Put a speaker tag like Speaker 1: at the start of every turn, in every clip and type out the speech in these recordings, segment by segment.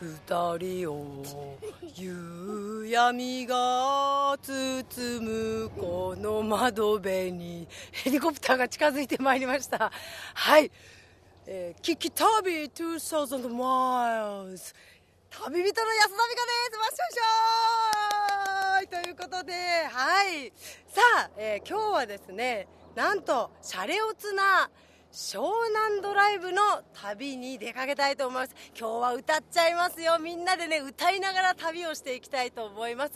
Speaker 1: 二人を夕闇が包むこの窓辺に ヘリコプターが近づいてまいりました。はい、えー、キキ旅2000 miles 旅人の安田美香です。わっしょいしょーい。ということではい。さあ、えー、今日はですねなんとシャレオツな湘南ドライブの旅に出かけたいと思います。今日は歌っちゃいますよ。みんなでね歌いながら旅をしていきたいと思います。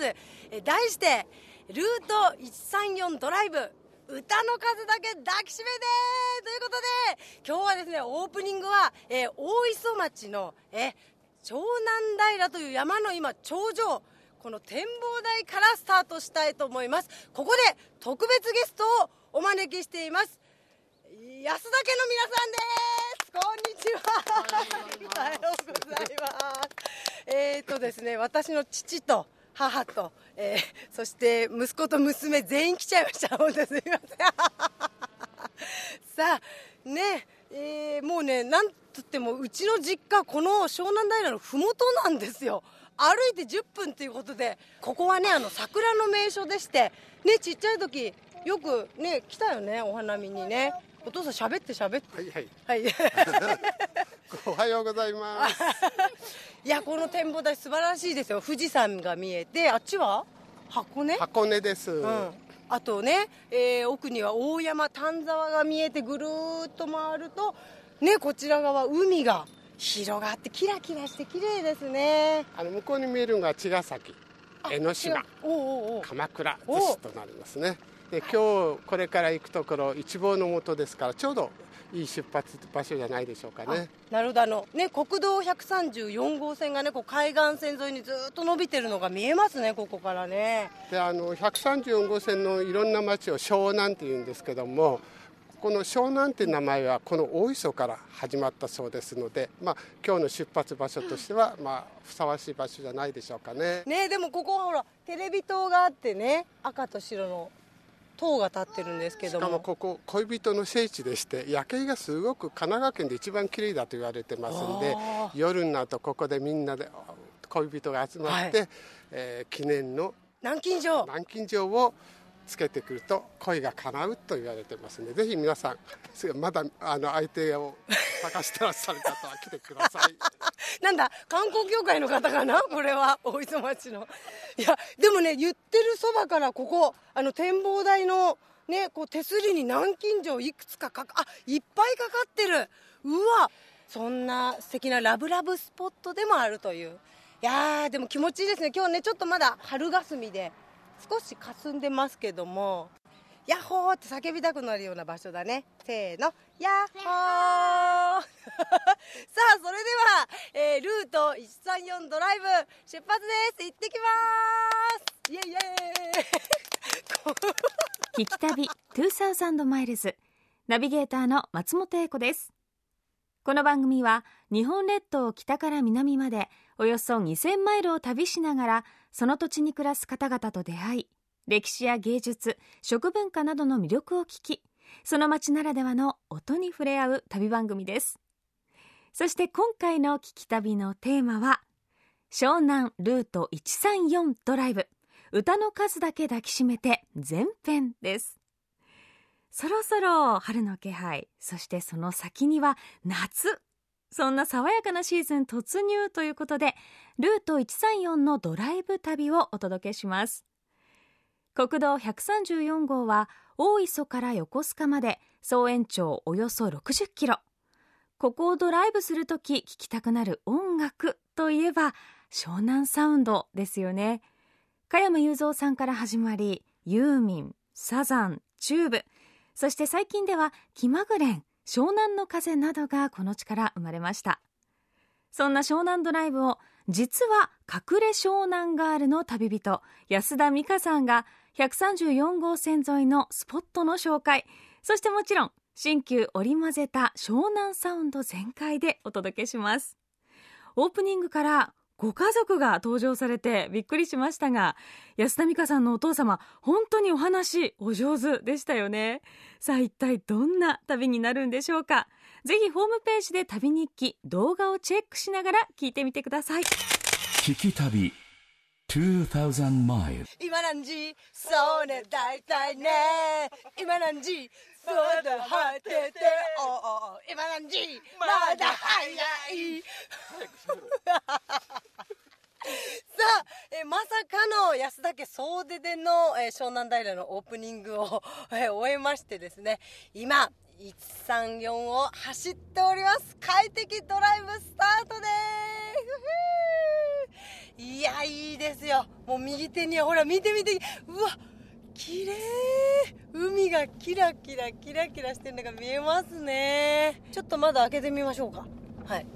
Speaker 1: え題してルート134ドライブ歌の数だけ抱きしめて！ということで今日はですねオープニングは、えー、大磯町のえ湘南平という山の今頂上この展望台からスタートしたいと思います。ここで特別ゲストをお招きしています。安田家の皆さんですこんにちはおはようございますえーとですね私の父と母と、えー、そして息子と娘全員来ちゃいました本当すみませんさあねえー、もうねなんとってもうちの実家この湘南平の麓なんですよ歩いて10分ということでここはねあの桜の名所でしてねちっちゃい時よくね来たよねお花見にねお父さん喋って喋って。
Speaker 2: はいはい。
Speaker 1: はい。
Speaker 2: おはようございます。
Speaker 1: いやこの展望台素晴らしいですよ。富士山が見えて。あっちは？箱根？
Speaker 2: 箱根です、
Speaker 1: うん、あとね、えー、奥には大山丹沢が見えてぐるーっと回るとねこちら側海が広がってキラキラして綺麗ですね。
Speaker 2: あの向こうに見えるのが茅ヶ崎。江ノ島。鎌倉逗子となりますねで今日これから行くところ一望のもとですからちょうどいい出発場所じゃないでしょうかね。
Speaker 1: なるほど。あのね国道134号線がねこう海岸線沿いにずっと伸びてるのが見えますねここからね。
Speaker 2: であの134号線のいろんな町を湘南っていうんですけどもこの湘南っていう名前はこの大磯から始まったそうですので、まあ、今日の出発場所としては、まあ、ふさわしい場所じゃないでしょうかね。
Speaker 1: ねでもここはほらテレビ塔があってね赤と白の塔が立ってるんですけども。
Speaker 2: しかもここ恋人の聖地でして夜景がすごく神奈川県で一番綺麗だと言われてますんで夜になるとここでみんなで恋人が集まって、はい、えー、記念の
Speaker 1: 南京錠
Speaker 2: 南京錠をつけてくると恋が叶うと言われてますのでぜひ皆さんまだあの相手を探してらっしゃる方は来てください。
Speaker 1: なんだ観光協会の方かな？これは大磯町の。いやでもね言ってるそばからここあの展望台のねこう手すりに南京錠いくつかかかあいっぱいかかってる。うわそんな素敵なラブラブスポットでもあるという。いやーでも気持ちいいですね。今日ねちょっとまだ春霞で少し霞んでますけどもヤッホーって叫びたくなるような場所だね。せーの。ヤッホー。さあそれでは、えー、ルート134ドライブ出発です。行ってきます。イエイイエ
Speaker 3: イ。聞き旅2000マイルズナビゲーターの松本英子です。この番組は日本列島を北から南までおよそ2000マイルを旅しながらその土地に暮らす方々と出会い歴史や芸術食文化などの魅力を聞きその街ならではの音に触れ合う旅番組です。そして今回の聞き旅のテーマは湘南ルート134ドライブ。歌の数だけ抱きしめて前編です。そろそろ春の気配そしてその先には夏そんな爽やかなシーズン突入ということでルート134のドライブ旅をお届けします。国道134号は大磯から横須賀まで総延長およそ60キロ。ここをドライブするとき聴きたくなる音楽といえば湘南サウンドですよね。加山雄三さんから始まりユーミンサザン TUBE。そして最近では気まぐれん湘南の風などがこの地から生まれました。そんな湘南ドライブを実は隠れ湘南ガールの旅人安田美香さんが134号線沿いのスポットの紹介。そしてもちろん新旧織り交ぜた湘南サウンド全開でお届けします。オープニングからご家族が登場されてびっくりしましたが安田美香さんのお父様本当にお話お上手でしたよね。さあ一体どんな旅になるんでしょうか。ぜひホームページで旅日記動画をチェックしながら聞いてみてください。
Speaker 4: 聞き旅2000 miles
Speaker 1: 今何時？そうね大体ね。今何時？まだ果てて。おうお今何時？まだ早い。さあ、えーまさかの安田家総出での、えー湘南平のオープニングを、えー終えましてですね。今134を走っております。快適ドライブスタートです。いやいいですよ。もう右手にはほら見て見て。うわ綺麗。海がキラキラキラキラしてるのが見えますね。ちょっと窓開けてみましょうか。はい。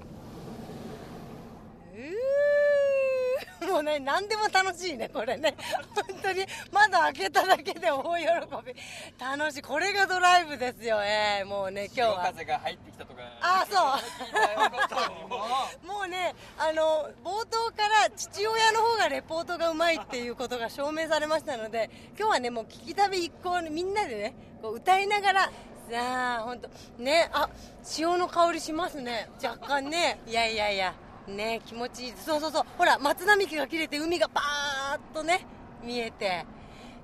Speaker 1: うー もうね何でも楽しいねこれね。本当に窓開けただけで大喜び。楽しい。これがドライブですよ。えーもうね今日は。
Speaker 5: 風が入ってきたとか
Speaker 1: あそう。もうねあの冒頭から父親の方がレポートがうまいっていうことが証明されましたので今日はねもう聞き旅一行みんなでねこう歌いながらさあ本当ねあ潮の香りしますね。若干ね。いやいやいや。ね気持ちいい。そうそうそう。ほら松並木が切れて海がパーッとね見えて。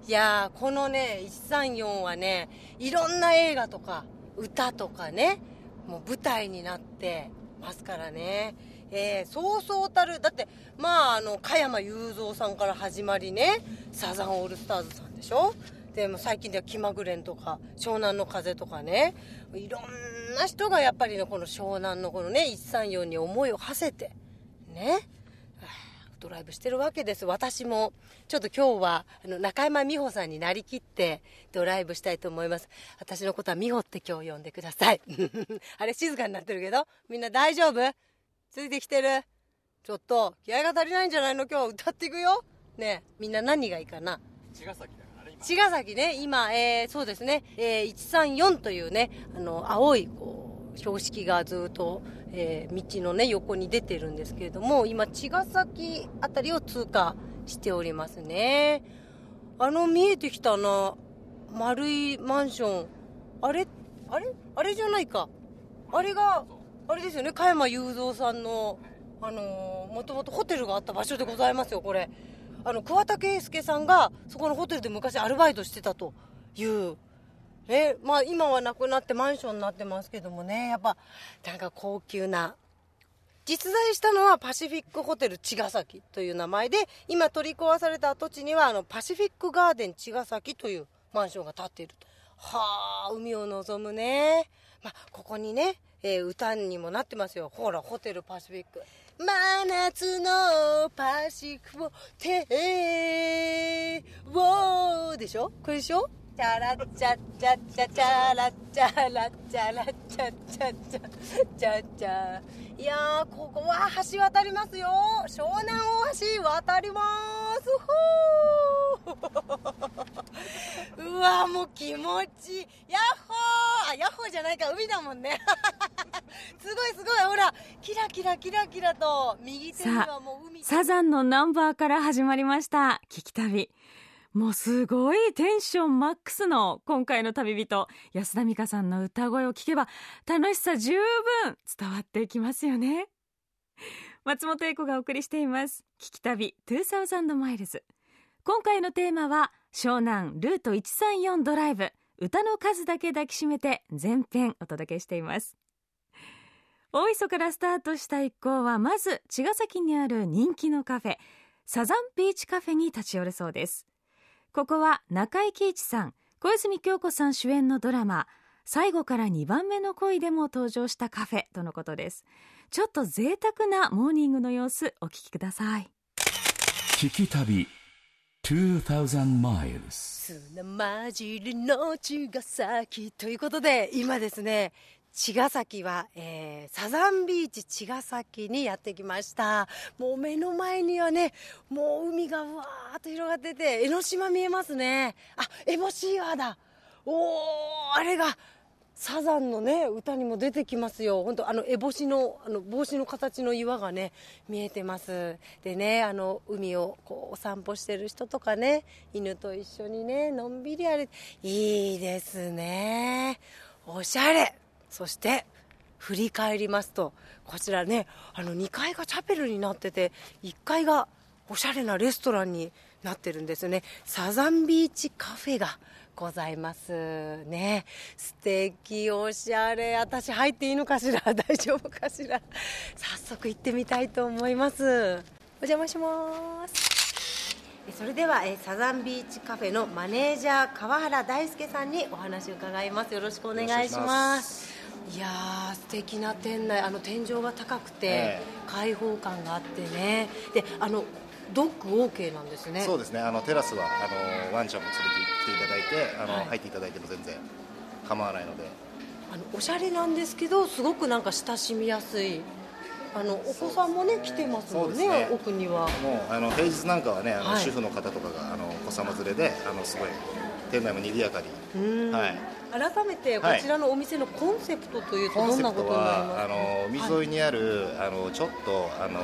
Speaker 1: いやーこのね134はねいろんな映画とか歌とかねもう舞台になってますからね、えーそうそうたるだってまああの加山雄三さんから始まりねサザンオールスターズさんでしょ？でも最近では気まぐれんとか湘南の風とかね。いろんな人がやっぱりねこの湘南のこのね134に思いを馳せてね。ドライブしてるわけです。私もちょっと今日はあの中山美穂さんになりきってドライブしたいと思います。私のことは美穂って今日呼んでください。あれ静かになってるけどみんな大丈夫？ついてきてる？ちょっと気合が足りないんじゃないの？今日歌っていくよ？ねえみんな何がいいかな？
Speaker 5: 茅ヶ崎だからね今。
Speaker 1: 茅ヶ崎ね今、えーそうですね、えー134というねあの青いこう標識がずっと、えー道のね横に出てるんですけれども今茅ヶ崎あたりを通過しておりますね。あの見えてきたな丸いマンションあれ？あれ？あれじゃないか。あれがあれですよね。加山雄三さんのあのもともとホテルがあった場所でございますよこれ。あの桑田佳祐さんがそこのホテルで昔アルバイトしてたというえまあ今はなくなってマンションになってますけどもね。やっぱなんか高級な。実在したのはパシフィックホテル茅ヶ崎という名前で今取り壊された跡地にはあのパシフィックガーデン茅ヶ崎というマンションが建っていると。はあ海を望むね、まあ、ここにね、えー歌にもなってますよ。ほらホテルパシフィック。真夏のパシフィックをてをでしょ？これでしょ？チャラチャチャチャチャラチャラチャラチャチャチャチャチャいやここは橋渡りますよ湘南大橋渡りますふうわもう気持ちいいヤッホーあヤッホーじゃないか海だもんねすごいすごいほらキラキラキラキラと右手にはもう海
Speaker 3: サザンのナンバーから始まりました聞き旅もうすごいテンションマックスの今回の旅人安田美香さんの歌声を聞けば楽しさ十分伝わってきますよね。松本英子がお送りしています。聞き旅2000マイルズ今回のテーマは湘南ルート134ドライブ。歌の数だけ抱きしめて前編お届けしています。大磯からスタートした一行はまず茅ヶ崎にある人気のカフェサザンビーチカフェに立ち寄るそうです。ここは中井貴一さん小泉京子さん主演のドラマ最後から2番目の恋でも登場したカフェとのことです。ちょっと贅沢なモーニングの様子お聞きください。
Speaker 4: 聞き旅2000 miles
Speaker 1: 砂混じりの茅ヶ崎ということで今ですね茅ヶ崎は、えーサザンビーチ茅ヶ崎にやってきました。もう目の前にはねもう海がうわーっと広がってて江ノ島見えますね。あエボシーワだ。おーあれがサザンのね歌にも出てきますよ。本当あの烏帽子のあの帽子の形の岩がね見えてます。でねあの海をこうお散歩してる人とかね犬と一緒にねのんびり歩いいいですね。おしゃれ。そして振り返りますとこちらねあの2階がチャペルになってて1階がおしゃれなレストランになってるんですよね。サザンビーチカフェがございますね。素敵おしゃれ。私入っていいのかしら？大丈夫かしら？早速行ってみたいと思います。お邪魔します。えそれではえサザンビーチカフェのマネージャー川原大輔さんにお話を伺います。よろしくお願いします。いやー素敵な店内あの天井が高くて、
Speaker 6: え
Speaker 1: 開放感があってね。であのドッグ OK なんですね。
Speaker 6: そうですね。あのテラスはあのワンちゃんも連れてきていただいてあの、
Speaker 1: はい。
Speaker 6: 入っていただいても全然構わないので。
Speaker 1: あのおしゃれなんですけどすごくなんか親しみやすい。あのお子さんもね来てますもんね
Speaker 6: ね。
Speaker 1: 奥には。
Speaker 6: もうあの平日なんかはねあの、
Speaker 1: はい。
Speaker 6: 主婦の方とかがあのお子様連れであのすごい店内も賑やかに。
Speaker 1: うん。
Speaker 6: はい
Speaker 1: 改めてこちらのお店のコンセプトというとどんなことに
Speaker 6: あの海沿いにある、あのちょっとあの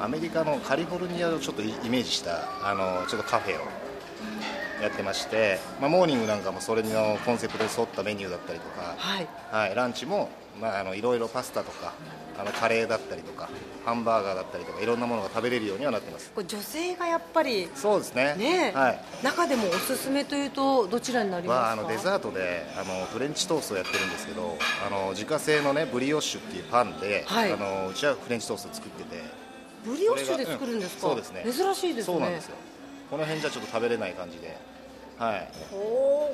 Speaker 6: アメリカのカリフォルニアをちょっとイメージしたあのちょっとカフェをやってまして、まあ、モーニングなんかもそれのコンセプトに沿ったメニューだったりとか、
Speaker 1: はい。
Speaker 6: はい、ランチも、まあ、あのいろいろパスタとかあのカレーだったりとかハンバーガーだったりとかいろんなものが食べれるようにはなってます。
Speaker 1: これ女性がやっぱり
Speaker 6: そうですね。
Speaker 1: ねえ、
Speaker 6: はい。
Speaker 1: 中でもおすすめというとどちらになりますか、
Speaker 6: はあのデザートであのフレンチトーストをやってるんですけどあの自家製のねブリオッシュっていうパンで、
Speaker 1: はい。
Speaker 6: あのうちはフレンチトースト作ってて。
Speaker 1: ブリオッシュで作るんですか、
Speaker 6: うんそうですね。
Speaker 1: 珍しいですね。
Speaker 6: そうなんですよ。この辺じゃちょっと食べれない感じで。はい。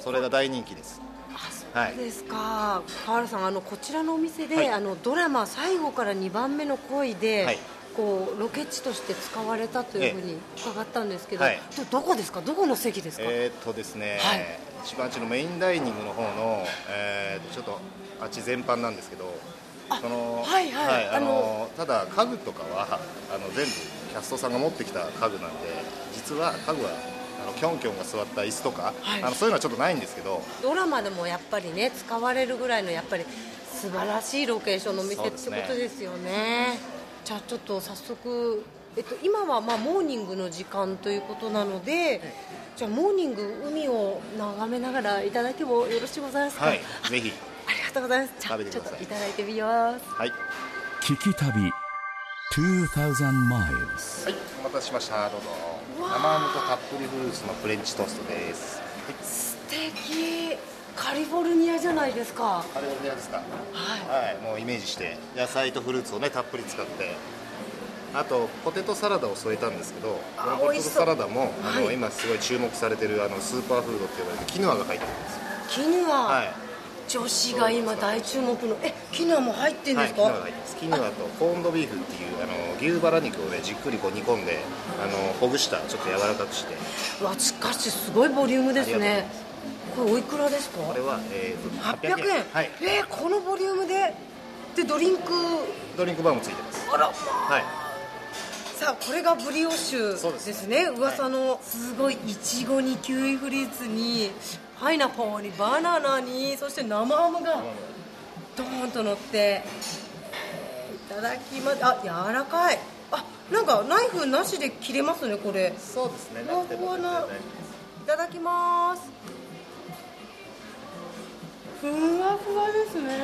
Speaker 6: それが大人気です。
Speaker 1: あそうですか、川原さんあのこちらのお店で、
Speaker 6: はい。
Speaker 1: あのドラマ「最後から2番目の恋で」
Speaker 6: はい。
Speaker 1: こうロケ地として使われたというふうに伺ったんですけど、
Speaker 6: はい。
Speaker 1: どどこですか？どこの席ですか、
Speaker 6: えーっとですね、
Speaker 1: はい。
Speaker 6: 一番あっちのメインダイニングの方の、えーちょっとあっち全般なんですけどその
Speaker 1: はいはい。
Speaker 6: あ
Speaker 1: あの
Speaker 6: のただ家具とかはあの全部キャストさんが持ってきた家具なんで実は家具はあのキョンキョンが座った椅子とか、
Speaker 1: はい。
Speaker 6: あのそういうのはちょっとないんですけど
Speaker 1: ドラマでもやっぱりね使われるぐらいのやっぱり素晴らしいロケーションのお店ってことですよね。じゃあちょっと早速、えっと、今はまあモーニングの時間ということなのでじゃあモーニング海を眺めながらいただけもよろしいございます。か、
Speaker 6: はい。ぜひ。
Speaker 1: ありがとうございます。じゃあちょっ
Speaker 6: 食べてください。
Speaker 1: といただいてみます。
Speaker 6: はい、
Speaker 4: 聞き旅2000 miles
Speaker 6: はい、お待たせしました。どうぞ生ハムとたっぷりフルーツのフレンチトーストです、はい、
Speaker 1: 素敵。カリフォルニアじゃないですか。
Speaker 6: カリフォルニアですか。
Speaker 1: はい。
Speaker 6: はい、もうイメージして野菜とフルーツをねたっぷり使って。あとポテトサラダを添えたんですけど
Speaker 1: あ
Speaker 6: このポテトサラダもあの、
Speaker 1: はい。
Speaker 6: 今すごい注目されてるあのスーパーフードって呼ばれるキヌアが入ってるんですよ。
Speaker 1: キヌア、
Speaker 6: はい
Speaker 1: 女子が今大注目のえキヌアも入ってんですか、
Speaker 6: はいキヌアとコーンドビーフっていうあの牛バラ肉をねじっくりこう煮込んであのほぐしたちょっと柔らかくして。
Speaker 1: わしかしすごいボリュームですね。これおいくらですか？
Speaker 6: これは、えーと
Speaker 1: 800円。
Speaker 6: はい。
Speaker 1: えーこのボリュームででドリンク。
Speaker 6: ドリンクバーもついてます。
Speaker 1: あら
Speaker 6: はい。
Speaker 1: さあこれがブリオッシュ
Speaker 6: です
Speaker 1: ですね。噂の。すごいいちごにキウイフルーツにパイナップルにバナナにそして生ハムがドーンと乗って、えーいただきます。あ柔らかい。あなんかナイフなしで切れますねこれ。
Speaker 6: そうですね。
Speaker 1: ふわふわな。いただきます。ふわふわですね、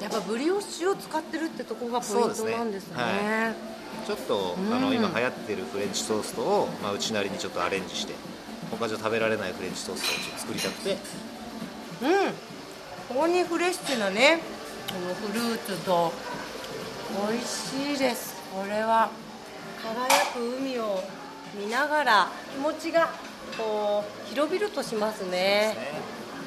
Speaker 1: やっぱブリオッシュを使ってるってとこがポイントなんですね。
Speaker 6: ちょっと、あの今流行ってるフレンチトーストを、まあ、うちなりにちょっとアレンジして他じゃ食べられないフレンチトーストを作りたくて。
Speaker 1: うん。ここにフレッシュなねこのフルーツと美味しいです。これは輝く海を見ながら気持ちがこう広々としますね。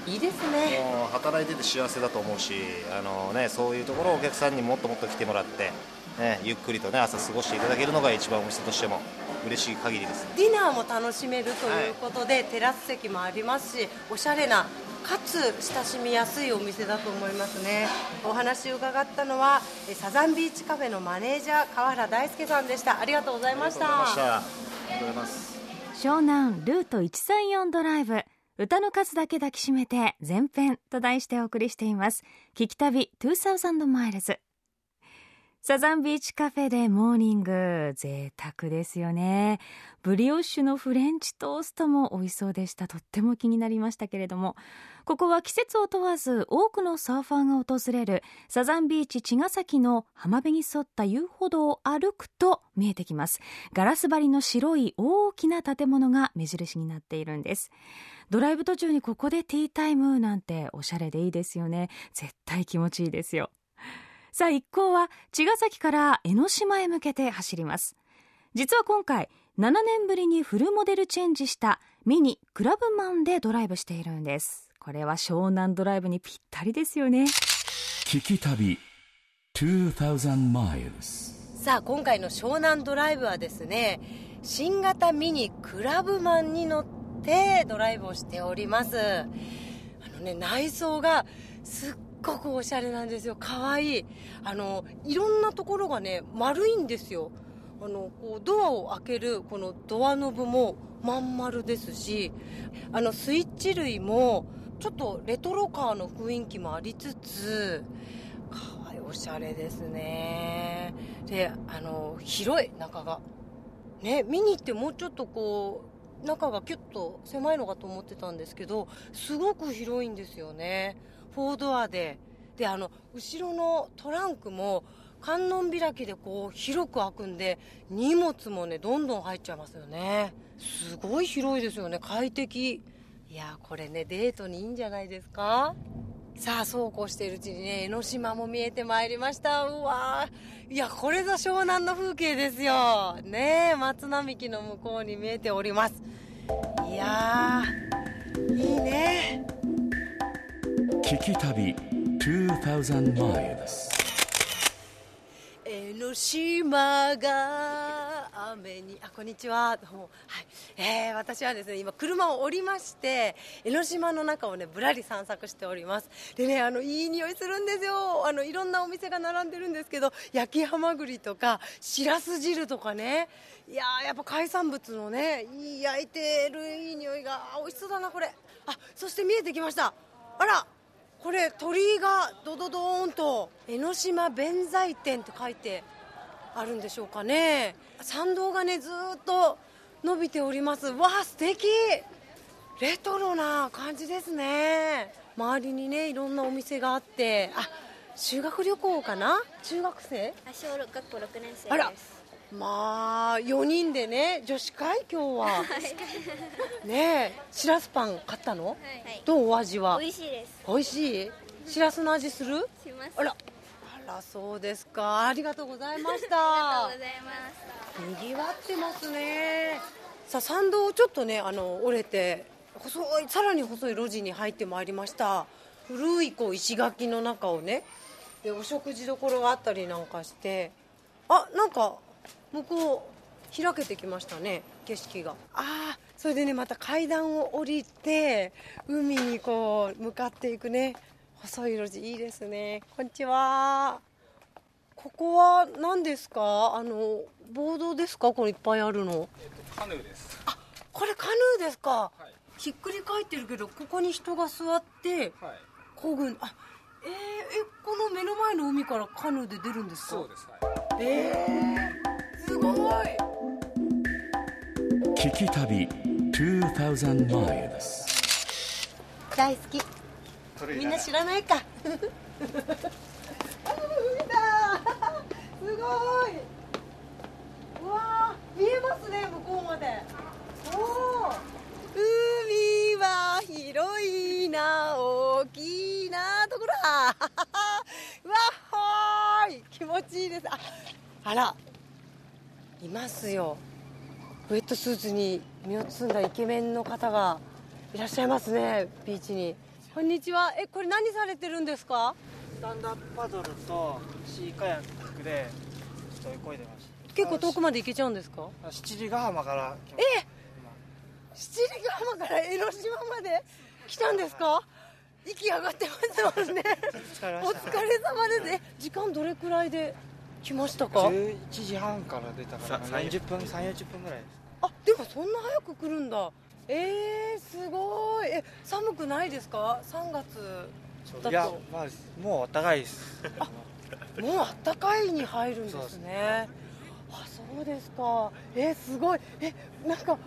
Speaker 1: いいですね。
Speaker 6: もう働いてて幸せだと思うしあの、ね、そういうところをお客さんにもっともっと来てもらって、ね、ゆっくりと、ね、朝過ごしていただけるのが一番お店としても嬉しい限りです。
Speaker 1: ディナーも楽しめるということで、テラス席もありますしおしゃれなかつ親しみやすいお店だと思いますね。お話を伺ったのはえサザンビーチカフェのマネージャー川原大輔さんでした。ありがとうございました。
Speaker 6: ありがとうございました。ありがとうございます。
Speaker 3: 湘南ルート134ドライブ。歌の数だけ抱きしめて前編と題してお送りしています。聞き旅2000マイルズサザンビーチカフェでモーニング贅沢ですよね。ブリオッシュのフレンチトーストも美味しそうでした。とっても気になりましたけれども。ここは季節を問わず多くのサーファーが訪れるサザンビーチ茅ヶ崎の浜辺に沿った遊歩道を歩くと見えてきます。ガラス張りの白い大きな建物が目印になっているんです。ドライブ途中にここでティータイムなんておしゃれでいいですよね。絶対気持ちいいですよ。さあ一行は茅ヶ崎から江ノ島へ向けて走ります。実は今回7年ぶりにフルモデルチェンジしたミニクラブマンでドライブしているんです。これは湘南ドライブにぴったりですよね。
Speaker 4: 聞き旅2000 miles
Speaker 1: さあ今回の湘南ドライブはですね新型ミニクラブマンに乗ってドライブをしております。あのね内装がすっごくおしゃれなんですよ。可愛い。あのいろんなところがね丸いんですよ。あのこうドアを開けるこのドアノブもまん丸ですしあのスイッチ類もちょっとレトロカーの雰囲気もありつつかわいいおしゃれですね。であの広い中が。ね見に行ってもうちょっとこう中がキュッと狭いのかと思ってたんですけどすごく広いんですよね。4ドアで。であの後ろのトランクも観音開きでこう広く開くんで荷物もねどんどん入っちゃいますよね。すごい広いですよね快適。いやこれねデートにいいんじゃないですか？さあそうこうしているうちにね江ノ島も見えてまいりました。うわー。いやこれぞ湘南の風景ですよ。ねえ松並木の向こうに見えております。いやーいいね。
Speaker 4: 聞き旅2000 miles
Speaker 1: 江ノ島が雨にあこんにちは。どうも。はい。えー、私はですね今車を降りまして江ノ島の中をねぶらり散策しております。でねあのいい匂いするんですよ。あのいろんなお店が並んでるんですけど焼きハマグリとかしらす汁とかね。いややっぱ海産物のねいい焼いてるいい匂いがあ美味しそうだなこれ。あそして見えてきました。あらこれ鳥居がドドドーンと江ノ島弁財天って書いてあるんでしょうかね。参道がねずーっと伸びております。わあ素敵。レトロな感じですね。周りにねいろんなお店があって。あ修学旅行かな？中学生？
Speaker 7: あ小学校6年生です。
Speaker 1: あらまあ4人でね女子会？今日は。ねえしらすパン買ったの、
Speaker 7: はい。
Speaker 1: どう？お味は？
Speaker 7: 美味しいです。
Speaker 1: 美味しい？しらすの味する？
Speaker 7: します。
Speaker 1: あら。あらそうですか。ありがとうございまし
Speaker 7: あり
Speaker 1: た
Speaker 7: がとうございます
Speaker 1: にぎわってますね。さあ参道をちょっとねあの折れて細いさらに細い路地に入ってまいりました。古いこう石垣の中をねでお食事処があったりなんかして。あなんか向こう開けてきましたね景色が。ああそれでねまた階段を降りて海にこう向かっていくね。細い路地いいですね。こんにちは。ここは何ですか？あのボードですか？これいっぱいあるの。
Speaker 5: カヌーです。
Speaker 1: あこれカヌーですか、
Speaker 5: はい。
Speaker 1: ひっくり返ってるけどここに人が座って
Speaker 5: はい。
Speaker 1: 漕ぐんあえー、えこの目の前の海からカヌーで出るんですか？
Speaker 5: そうですはい。
Speaker 1: えー、
Speaker 4: 聞き旅2000 miles
Speaker 1: 大好き。みんな知らないか。あ 海だすごい。うわー見えますね向こうまで。おお海は広いな大きなところ。わっほーい。気持ちいいです。ああらいますよ。ウェットスーツに身を包んだイケメンの方がいらっしゃいますねビーチに。こんにちは。えこれ何されてるんですか？
Speaker 8: スタンドアップパドルとシーカヤックでちょっと泳いでました。
Speaker 1: 結構遠くまで行けちゃうんですか？
Speaker 8: あ七里ヶ浜から来ま
Speaker 1: え？七里ヶ浜から江ノ島まで来たんですか？息上がってますもんね。お疲れ様です。え時間どれくらいで来ましたか
Speaker 8: ？11時半から出たから30分3 4 0分ぐらいです。
Speaker 1: あでもそんな早く来るんだ。えー、すごい。え寒くないですか？3月だと。
Speaker 8: いやまあもうお互いです。
Speaker 1: もうあったかいに入るんですね。あそうですか。えすごい。えなんか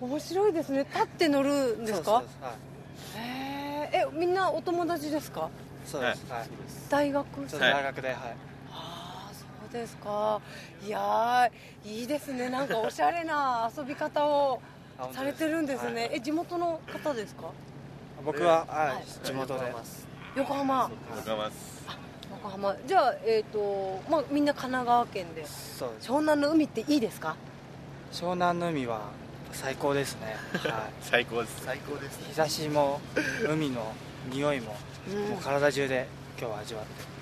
Speaker 1: 面白いですね。立って乗るんですか？
Speaker 8: そうですはい。
Speaker 1: へええみんなお友達ですか？
Speaker 8: そうですはい。
Speaker 1: 大学？
Speaker 8: ちょっと
Speaker 1: 生
Speaker 8: 大学ではい
Speaker 1: そうですか。いやーいいですね。なんかおしゃれな遊び方をされてるんですね、
Speaker 8: はい
Speaker 1: え地元の方ですか？
Speaker 8: 僕は
Speaker 1: は
Speaker 8: はいい。地元で
Speaker 1: 横浜。
Speaker 9: 横浜です。
Speaker 1: 横浜。じゃあえっ、とまあみんな神奈川県で。湘南の海っていいですか？
Speaker 8: 湘南の海は最高ですね。は
Speaker 9: 最高です
Speaker 6: 最高です
Speaker 8: い日差しも海の匂いも
Speaker 1: うん。
Speaker 8: もう体中で今日は味わって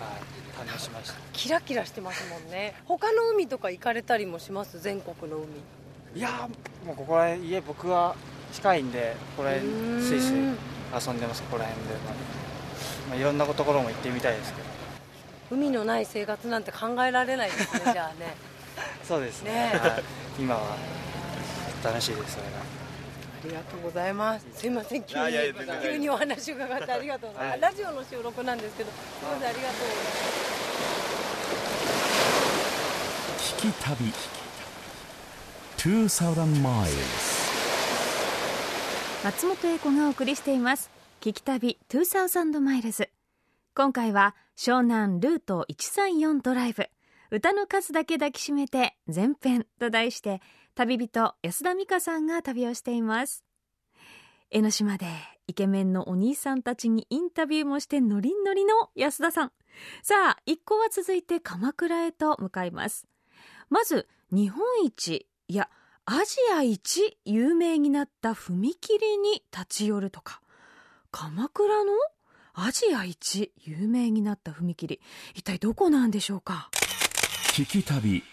Speaker 8: はい。しました。
Speaker 1: キラキラしてますもんね。他の海とか行かれたりもします？全国の海。
Speaker 8: いやーもうここら辺家僕は近いんでここら辺スイスイ遊んでますここら辺で、まあまあ、いろんなところも行ってみたいですけど。
Speaker 1: 海のない生活なんて考えられないですねじゃあね。
Speaker 8: そうですね。
Speaker 1: ねえ。
Speaker 8: はい、今は楽しいですそれが。
Speaker 1: ありがとうございます。すいません急に急にお話伺ってありがとうございます、
Speaker 8: はい。
Speaker 1: ラジオの収録なんですけどすい。ませんありがとうございます
Speaker 4: 聞き旅2000 miles
Speaker 3: 松本英子がお送りしています。聞き旅2000マイルズ。今回は湘南ルート134ドライブ。歌の数だけ抱きしめて前編と題して旅人安田美香さんが旅をしています。江ノ島でイケメンのお兄さんたちにインタビューもしてノリノリの安田さん。さあ一行は続いて鎌倉へと向かいます。まず日本一いやアジア一有名になった踏切に立ち寄るとか。鎌倉のアジア一有名になった踏切。一体どこなんでしょうか？
Speaker 4: 聞き旅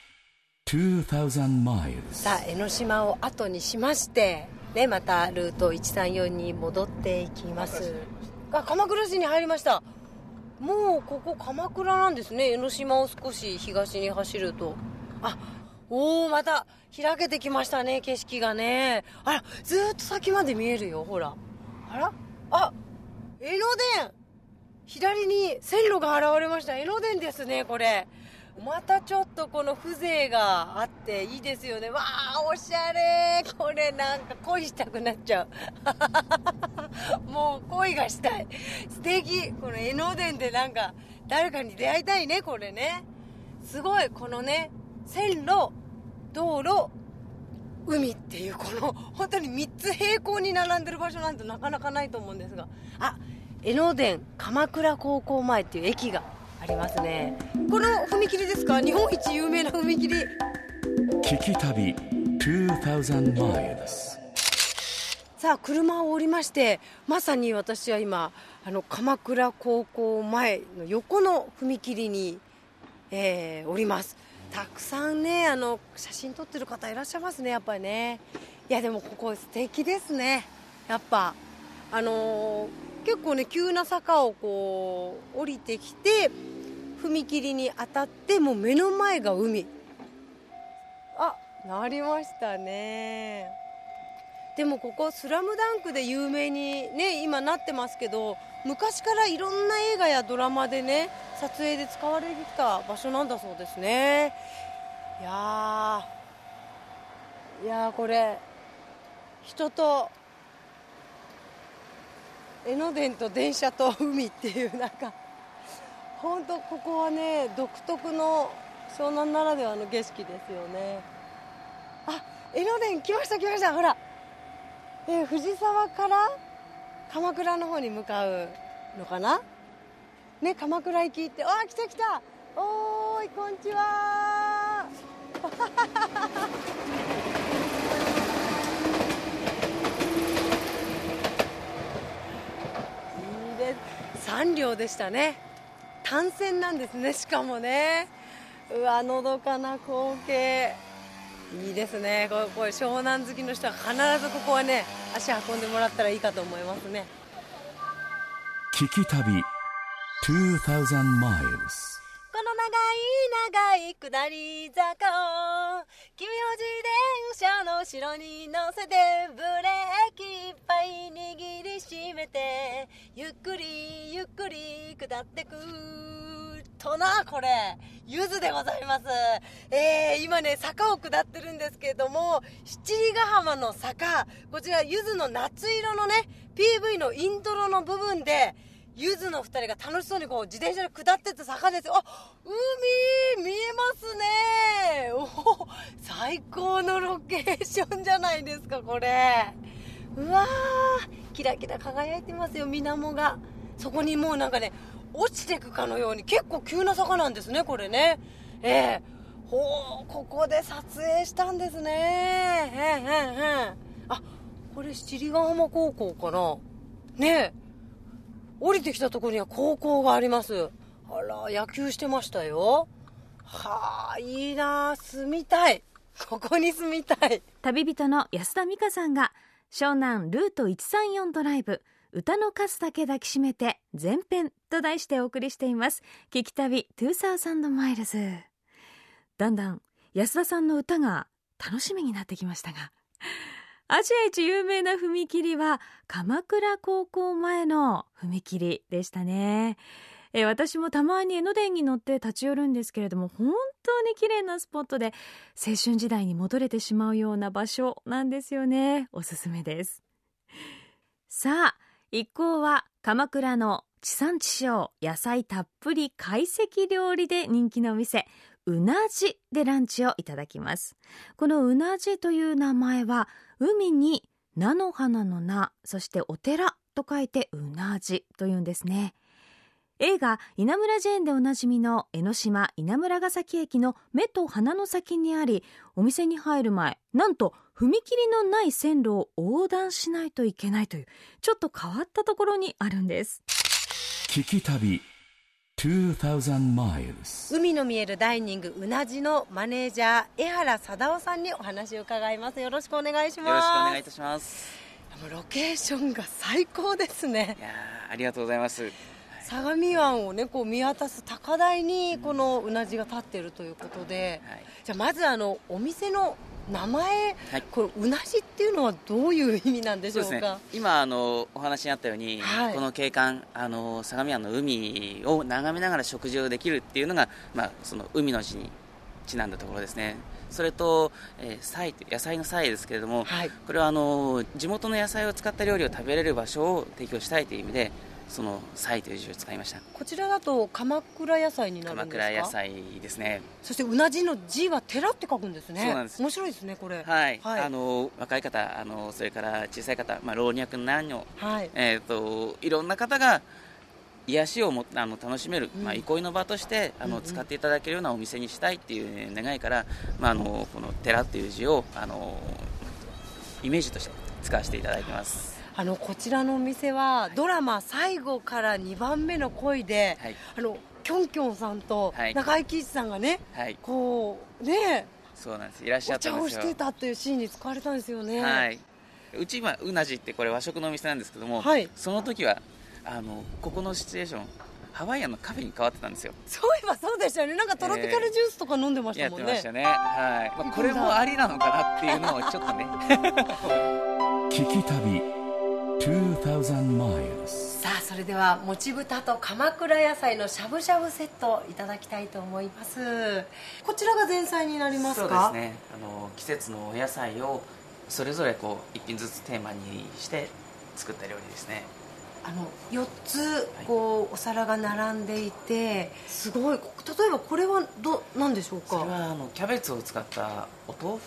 Speaker 1: さあ江ノ島を後にしましてねまたルート134に戻っていきます。あ鎌倉市に入りました。もうここ鎌倉なんですね。江ノ島を少し東に走ると。あおおまた開けてきましたね景色がね。あらずーっと先まで見えるよほら。あらあ江ノ電。左に線路が現れました。江ノ電ですねこれまたちょっとこの風情があっていいですよね。わあおしゃれ。これなんか恋したくなっちゃう。もう恋がしたい。素敵。この江ノ電でなんか誰かに出会いたいねこれね。すごい。このね線路道路海っていうこの本当に3つ平行に並んでる場所なんてなかなかないと思うんですが。あ江ノ電鎌倉高校前っていう駅がありますね。この踏切ですか？日本一有名な踏切。
Speaker 4: 聞き旅2000 miles
Speaker 1: さあ車を降りましてまさに私は今あの鎌倉高校前の横の踏切に、えーおります。たくさんねあの写真撮ってる方いらっしゃいますねやっぱりね。いやでもここ素敵ですね。やっぱあのー結構ね急な坂をこう降りてきて踏切に当たってもう目の前が海。あなりましたね。でもここ「スラムダンクで有名にね今なってますけど昔からいろんな映画やドラマでね撮影で使われてきた場所なんだそうですね。いやいやこれ人と江ノ電と電車と海っていうなんか本当ここはね独特の湘南ならではの景色ですよね。あ江ノ電来ました来ました。ほらえ藤沢から鎌倉の方に向かうのかな？ね鎌倉行きってあ来た来た。おーいこんにちはいいです3両でしたね。単線なんですねしかもね。うわのどかな光景。いいですね。これこれ湘南好きの人は必ずここはね足運んでもらったらいいかと思いますね。
Speaker 4: 聞き旅2000 miles
Speaker 1: 長い長い下り坂。を君を自転車の後ろに乗せてブレーキいっぱい握りしめてゆっくりゆっくり下ってく。となこれ。柚子でございます。えー、今ね坂を下ってるんですけれども七里ヶ浜の坂。こちら柚子の夏色のね PV のイントロの部分でゆずの2人が楽しそうにこう自転車で下ってった坂です。よあ海見えますね。お最高のロケーションじゃないですかこれ。うわーキラキラ輝いてますよ水面が。そこにもうなんかね落ちていくかのように結構急な坂なんですねこれね。ええ。ー、ほうここで撮影したんですね。ええええあこれ七里ヶ浜高校かな。ねえ。降りてきたところには高校があります。あら野球してましたよ。はあいいな住みたい。ここに住みたい。
Speaker 3: 旅人の安田美香さんが湘南ルート134ドライブ歌の数だけ抱きしめて前編と題してお送りしています。聞き旅2000マイルズ。だんだん安田さんの歌が楽しみになってきましたが。アジア一有名な踏切は鎌倉高校前の踏切でしたね。え私もたまに江ノ電に乗って立ち寄るんですけれども本当に綺麗なスポットで青春時代に戻れてしまうような場所なんですよねおすすめですさあ一行は鎌倉の地産地消野菜たっぷり懐石料理で人気のお店うなじでランチをいただきます。このうなじという名前は海に菜の花の菜そしてお寺と書いてうなじというんですね。映画「稲村ジェーン」でおなじみの江ノ島稲村ヶ崎駅の目と鼻の先にありお店に入る前なんと踏切のない線路を横断しないといけないというちょっと変わったところにあるんです。
Speaker 4: 聞き旅
Speaker 1: 海の見えるダイニングうなじのマネージャー江原貞夫さんにお話を伺います。よろしくお願いします。
Speaker 9: よろしくお願いいたします。
Speaker 1: ロケーションが最高ですね。
Speaker 9: いやありがとうございます。
Speaker 1: 相模湾をねこう見渡す高台にこのうなじが立っているということで、はい、じゃあまずあのお店の名前、はい、これうなじっていうのはどういう意味なんでしょうか、ね、
Speaker 9: 今あのお話にあったように、はい、この景観あの相模湾の海を眺めながら食事をできるっていうのが、まあ、その海の字にちなんだところですね。それと、えー、菜野菜の菜ですけれども、はい、これはあの地元の野菜を使った料理を食べれる場所を提供したいという意味でその「菜」という字を使いました。
Speaker 1: こちらだと鎌倉野菜になる
Speaker 9: んですか？鎌倉野菜ですね。
Speaker 1: そしてうなじの字は寺って書くんですね。
Speaker 9: そうなんです。
Speaker 1: 面白いですねこれ。
Speaker 9: はい、はい、あの若い方あのそれから小さい方、まあ、老若男女、はい。えーと、いろんな方が癒しをもあの楽しめる、うん、まあ、憩いの場としてあの、うんうん、使っていただけるようなお店にしたいっていう、ね、願いから、まあ、あのこの「寺」っていう字をあのイメージとして使わせていただいてます
Speaker 1: あのこちらのお店は、ドラマ最後から2番目の恋で、はい、あのきょんきょんさんと中井貴一さんがね、はい、こうね
Speaker 9: そうなんです。いらっしゃった
Speaker 1: んですよ。お茶をしてたっていうシーンに使われたんですよね、
Speaker 9: はい、うち今うなじってこれ和食のお店なんですけども、はい、その時はあのここのシチュエーションハワイアンのカフェに変わってたんですよ。
Speaker 1: そういえばそうでしたよね。なんかトロピカルジュースとか飲んでましたもんね、
Speaker 9: えー、やってましたね。はい、まあ、これもありなのかなっていうのをちょっとね。
Speaker 4: 聞き旅
Speaker 1: さあそれではもち豚と鎌倉野菜のしゃぶしゃぶセットいただきたいと思います。こちらが前菜になります
Speaker 9: か？そうですね。あの季節のお野菜をそれぞれこう一品ずつテーマにして作った料理ですね。
Speaker 1: あの4つこうお皿が並んでいてすごい。例えばこれはど何でしょうか？
Speaker 9: それはあのキャベツを使ったお豆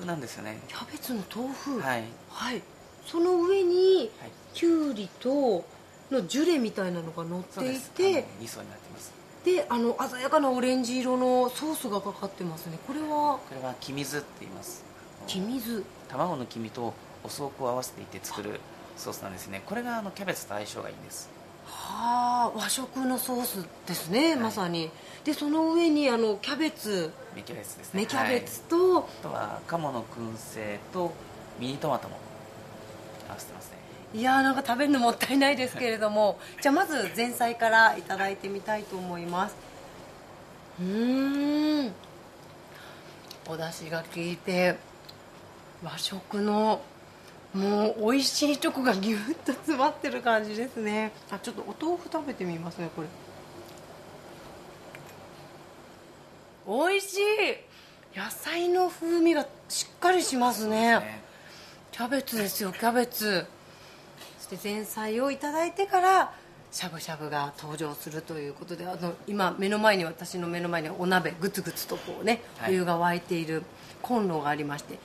Speaker 9: 腐なんですよね。
Speaker 1: キャベツの豆腐？
Speaker 9: はい、
Speaker 1: はいその上にきゅうりとのジュレみたいなのが乗っていて味噌になってます。であの鮮やかなオレンジ色のソースがかかってますね。これは？
Speaker 9: これは黄水って言います。
Speaker 1: 黄水
Speaker 9: 卵の黄身とおソークを合わせていて作るソースなんですね。これがあのキャベツと相性がいいんです。
Speaker 1: はあ和食のソースですね、はい、まさに。でその上にあのキャベツ。
Speaker 9: 芽キャベツですね。
Speaker 1: 芽キャベツと、はい、
Speaker 9: あとは鴨の燻製とミニトマトも合わせてますね。
Speaker 1: いやーなんか食べるのもったいないですけれども じゃあまず前菜からいただいてみたいと思います。うん。お出汁が効いて和食のもう美味しいとこがぎゅっと詰まってる感じですね。あちょっとお豆腐食べてみますねこれ。美味しい。野菜の風味がしっかりしますね、ね、キャベツですよキャベツ。そして前菜をいただいてからしゃぶしゃぶが登場するということであの今目の前に私の目の前にお鍋グツグツとこうねお湯が沸いているコンロがありまして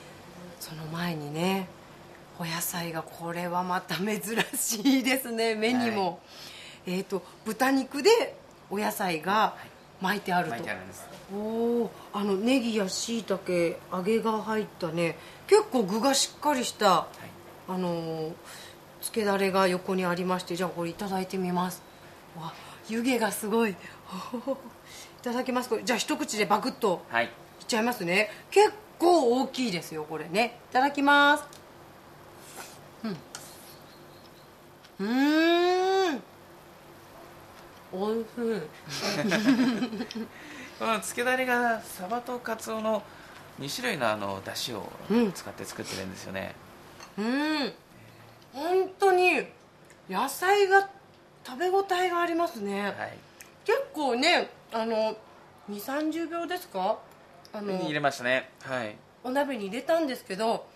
Speaker 1: その前にねお野菜がこれはまた珍しいですね目にも、はい、えっ、ー、と豚肉でお野菜が巻いてあると、はい、おおあのネギやしいたけ揚げが入ったね。結構具がしっかりした、はい、あのつけだれが横にありましてじゃあこれいただいてみます。わ湯気がすごい。いただきます。これじゃあ一口でバクッとい。っちゃいますね、結構大きいですよこれね。いただきます。うん。うんおいしい
Speaker 9: このつけだれがサバとカツオの2種類のあの出汁を使って作ってるんですよね。
Speaker 1: うん。本当に野菜が食べ応えがありますね、はい、結構ねあの2 3 0秒ですか？
Speaker 9: あの入れましたね。はい。
Speaker 1: お鍋に入れたんですけど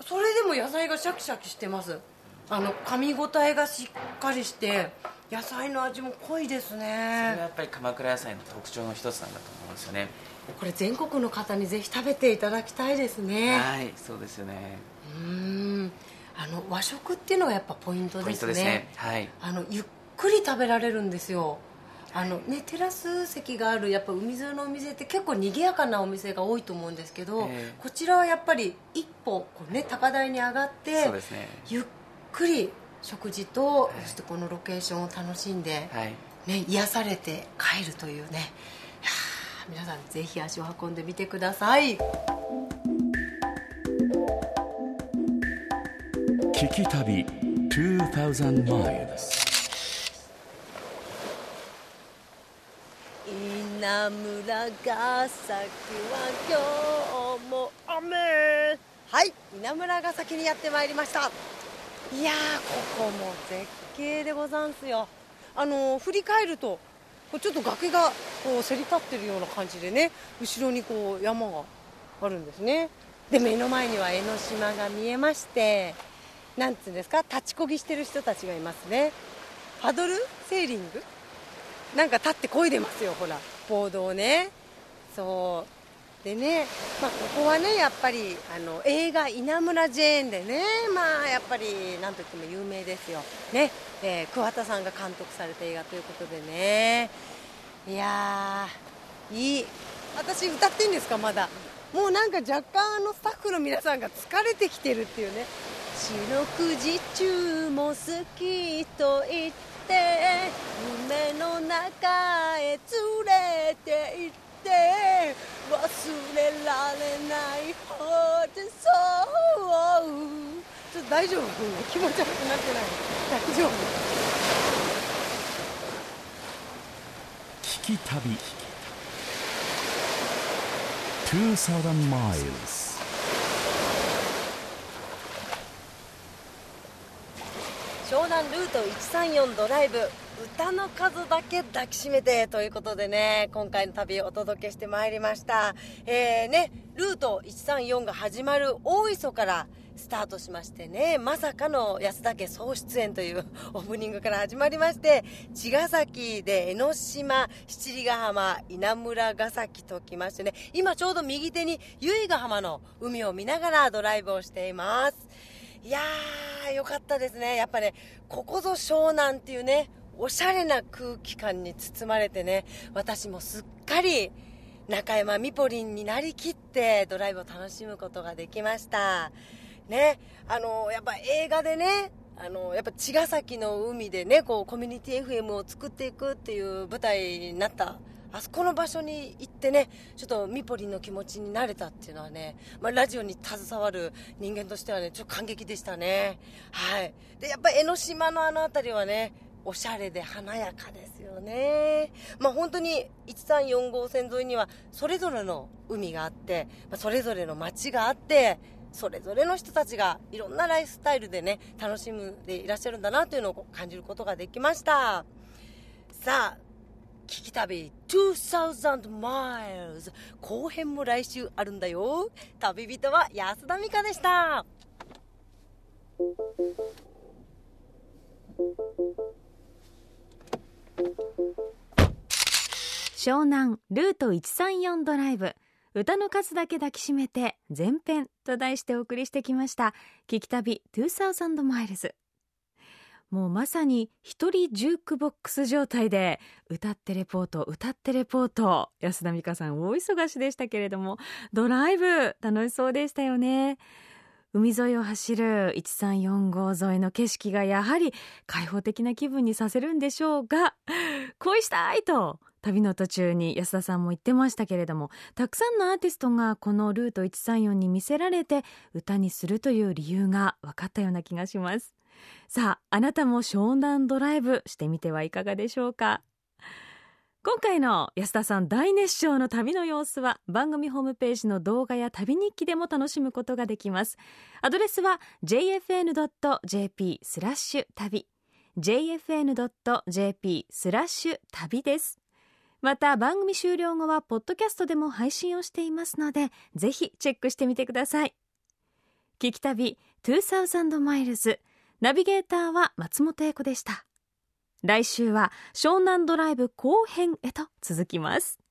Speaker 1: それでも野菜がシャキシャキしてます。あの噛み応えがしっかりして野菜の味も濃いですね。それが
Speaker 9: やっぱり鎌倉野菜の特徴の一つなんだと思うんですよね。
Speaker 1: これ全国の方にぜひ食べていただきたいですね。
Speaker 9: はいそうですよね。
Speaker 1: うん。あの和食っていうのがやっぱポイントですね。ですね。
Speaker 9: はい。
Speaker 1: あのゆっくり食べられるんですよ。あのね、テラス席があるやっぱ海沿いのお店って結構賑やかなお店が多いと思うんですけど、えー、こちらはやっぱり一歩こう、ね、高台に上がって、
Speaker 9: そうですね、
Speaker 1: ゆっくり食事と、はい、そしてこのロケーションを楽しんで、はい、ね、癒されて帰るというね。皆さんぜひ足を運んでみてください。
Speaker 4: 聞き旅2000 miles
Speaker 1: 稲村ヶ崎は今日も雨。はい稲村ヶ崎にやってまいりましたいやここも絶景でござんすよ。あの振り返るとこうちょっと崖がこうせり立ってるような感じでね後ろにこう山があるんですね。で目の前には江ノ島が見えましてなんつうんですか立ちこぎしてる人たちがいますね。パドルセーリング？なんか立ってこいでますよほらボードをね。そう。でね、まあ、ここはねやっぱりあの映画「稲村ジェーン」でねまあやっぱりなんといっても有名ですよ。ね、えー、桑田さんが監督された映画ということでね。いやいい。私歌っていいんですか？まだ。もうなんか若干あのスタッフの皆さんが疲れてきてるっていうね。四六時中も好きと言って夢の中へ連れて行って。て忘れられないほどそう。ちょっと大丈夫？気持ち悪くなってない。大丈夫。
Speaker 4: 聞き旅。2000 miles.
Speaker 1: 湘南ルート134ドライブ歌の数だけ抱きしめてということでね、今回の旅をお届けしてまいりました。えー、ね、ルート134が始まる大磯からスタートしましてね、まさかの安田家総出演という オープニングから始まりまして、茅ヶ崎で江ノ島、七里ヶ浜、稲村ヶ崎と来ましてね、今ちょうど右手に由比ヶ浜の海を見ながらドライブをしています。いやー、よかったですね。やっぱね、ここぞ湘南っていうね、おしゃれな空気感に包まれてね、私もすっかり中山みぽりんになりきってドライブを楽しむことができました。ね、あの、やっぱ映画でね、あの、やっぱ茅ヶ崎の海でね、こうコミュニティ FM を作っていくっていう舞台になったあそこの場所に行ってね、ちょっとミポリンの気持ちになれたっていうのはね、まあ、ラジオに携わる人間としてはね、ちょっと感激でしたね。はい。で、やっぱ江ノ島のあの辺りはね、おしゃれで華やかですよね。まあ本当に134号線沿いにはそれぞれの海があって、まあ、それぞれの街があって、それぞれの人たちがいろんなライフスタイルでね、楽しむでいらっしゃるんだなというのを感じることができました。さあ、聞き旅2000 miles 後編も来週あるんだよ旅人は安田美香でした
Speaker 3: 湘南ルート134ドライブ。歌の数だけ抱きしめて前編と題してお送りしてきました。聞き旅2000マイルズもうまさに一人ジュークボックス状態で歌ってレポート歌ってレポート。安田美香さん大忙しでしたけれどもドライブ楽しそうでしたよね。海沿いを走る134号沿いの景色がやはり開放的な気分にさせるんでしょうが 恋したいと旅の途中に安田さんも言ってましたけれどもたくさんのアーティストがこのルート134に見せられて歌にするという理由が分かったような気がします。さああなたも湘南ドライブしてみてはいかがでしょうか？今回の安田さん大熱唱の旅の様子は番組ホームページの動画や旅日記でも楽しむことができます。アドレスは jfn.jp スラッシュ旅。jfn.jp スラッシュ旅です。また番組終了後はポッドキャストでも配信をしていますのでぜひチェックしてみてください。聞き旅2000マイルズ。ナビゲーターは松本英子でした。来週は湘南ドライブ後編へと続きます。